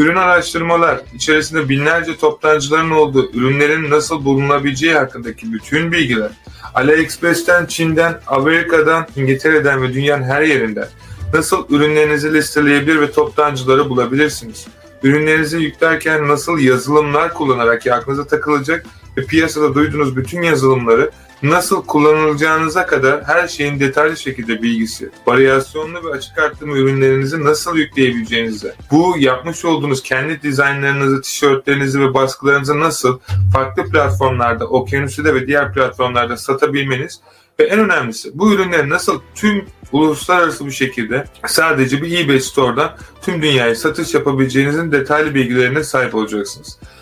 Ürün araştırmalar, içerisinde binlerce toptancıların olduğu ürünlerin nasıl bulunabileceği hakkındaki bütün bilgiler, AliExpress'ten, Çin'den, Amerika'dan, İngiltere'den ve dünyanın her yerinden nasıl ürünlerinizi listeleyebilir ve toptancıları bulabilirsiniz. Ürünlerinizi yüklerken nasıl yazılımlar kullanarak aklınıza takılacak ve piyasada duyduğunuz bütün yazılımları nasıl kullanılacağınıza kadar her şeyin detaylı şekilde bilgisi, varyasyonlu ve açık arttırma ürünlerinizi nasıl yükleyebileceğinize, bu yapmış olduğunuz kendi dizaynlarınızı, tişörtlerinizi ve baskılarınızı nasıl farklı platformlarda, Okyanus'ta ve diğer platformlarda satabilmeniz ve en önemlisi bu ürünleri nasıl tüm uluslararası bir şekilde sadece bir eBay Store'dan tüm dünyaya satış yapabileceğinizin detaylı bilgilerine sahip olacaksınız.